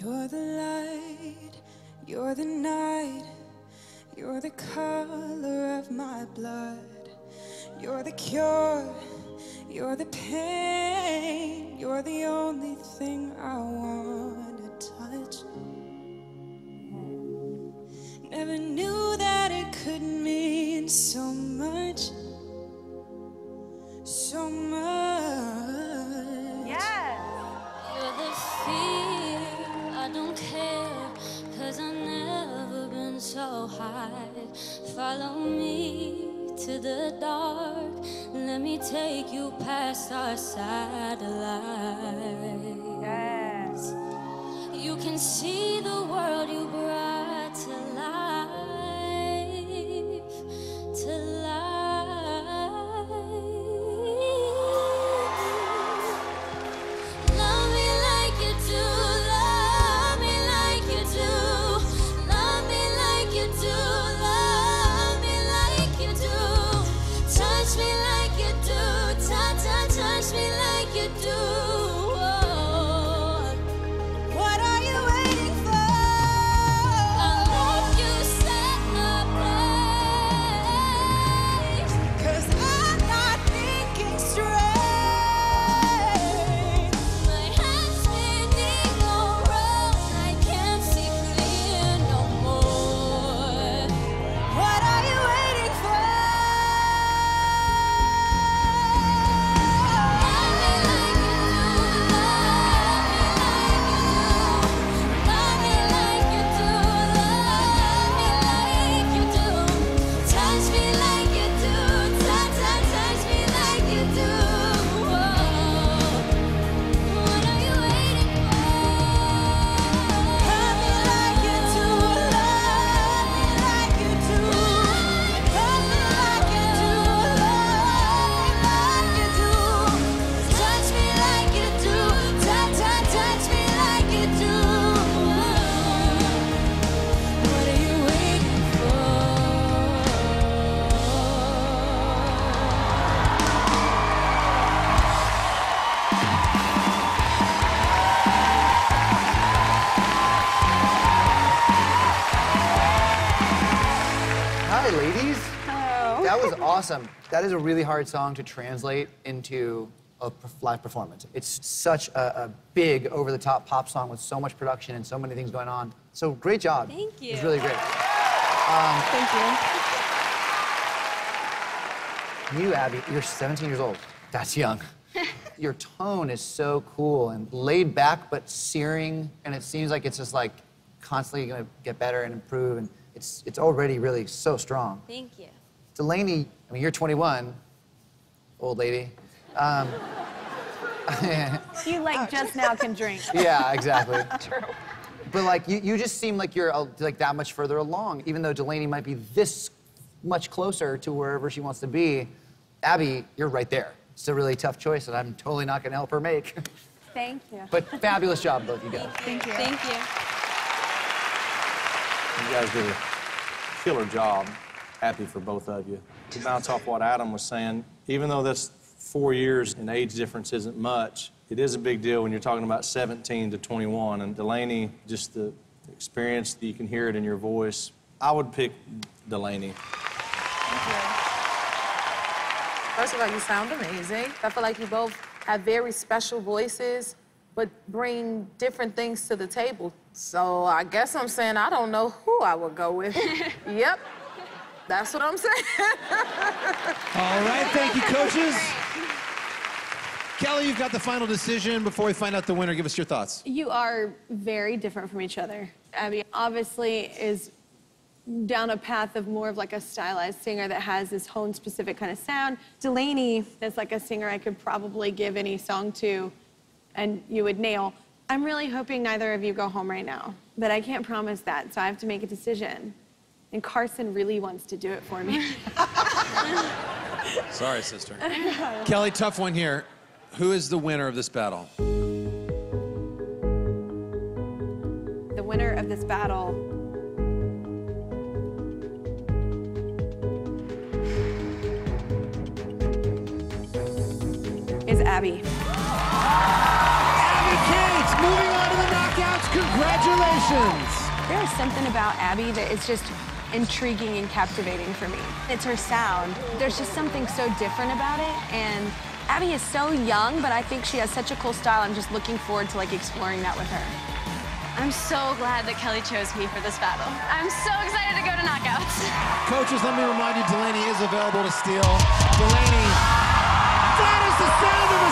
You're the light, you're the night, you're the color of my blood. You're the cure, you're the pain, you're the only thing I want to touch. Never knew that it could mean so much, me to the dark, let me take you past our satellite. Yes. You can see the world you brought That was awesome. That is a really hard song to translate into a live performance. It's such a, a big, over-the-top pop song with so much production and so many things going on. So great job. Thank you. It was really great. Thank you. You, Abby, you're 17 years old. That's young. Your tone is so cool and laid back but searing, and it seems like it's just like constantly going to get better and improve, and it's it's already really so strong. Thank you. Delaney, I mean, you're 21, old lady. Um, You like just now can drink. yeah, exactly. True. But like, you, you just seem like you're uh, like that much further along, even though Delaney might be this much closer to wherever she wants to be. Abby, you're right there. It's a really tough choice, and I'm totally not going to help her make. Thank you. but fabulous job, both of you guys. Thank you. Thank you. You guys did a killer job. Happy for both of you. To bounce off what Adam was saying, even though this four years in age difference isn't much, it is a big deal when you're talking about 17 to 21. And Delaney, just the experience, that you can hear it in your voice. I would pick Delaney. First of all, you sound amazing. I feel like you both have very special voices, but bring different things to the table. So I guess I'm saying I don't know who I would go with. yep, that's what I'm saying. All right, thank you, coaches. Kelly, you've got the final decision. Before we find out the winner, give us your thoughts. You are very different from each other. Abby obviously is down a path of more of like a stylized singer that has this own specific kind of sound. Delaney is like a singer I could probably give any song to and you would nail. I'm really hoping neither of you go home right now, but I can't promise that, so I have to make a decision. And Carson really wants to do it for me. Sorry, sister. Kelly, tough one here. Who is the winner of this battle? the winner of this battle is Abby. Abby Cates, moving on to the knockouts. Congratulations. Congratulations! There's something about Abby that is just intriguing and captivating for me. It's her sound. There's just something so different about it. And Abby is so young, but I think she has such a cool style. I'm just looking forward to like exploring that with her. I'm so glad that Kelly chose me for this battle. I'm so excited to go to knockouts. Coaches, let me remind you, Delaney is available to steal. Delaney, that is the sound of a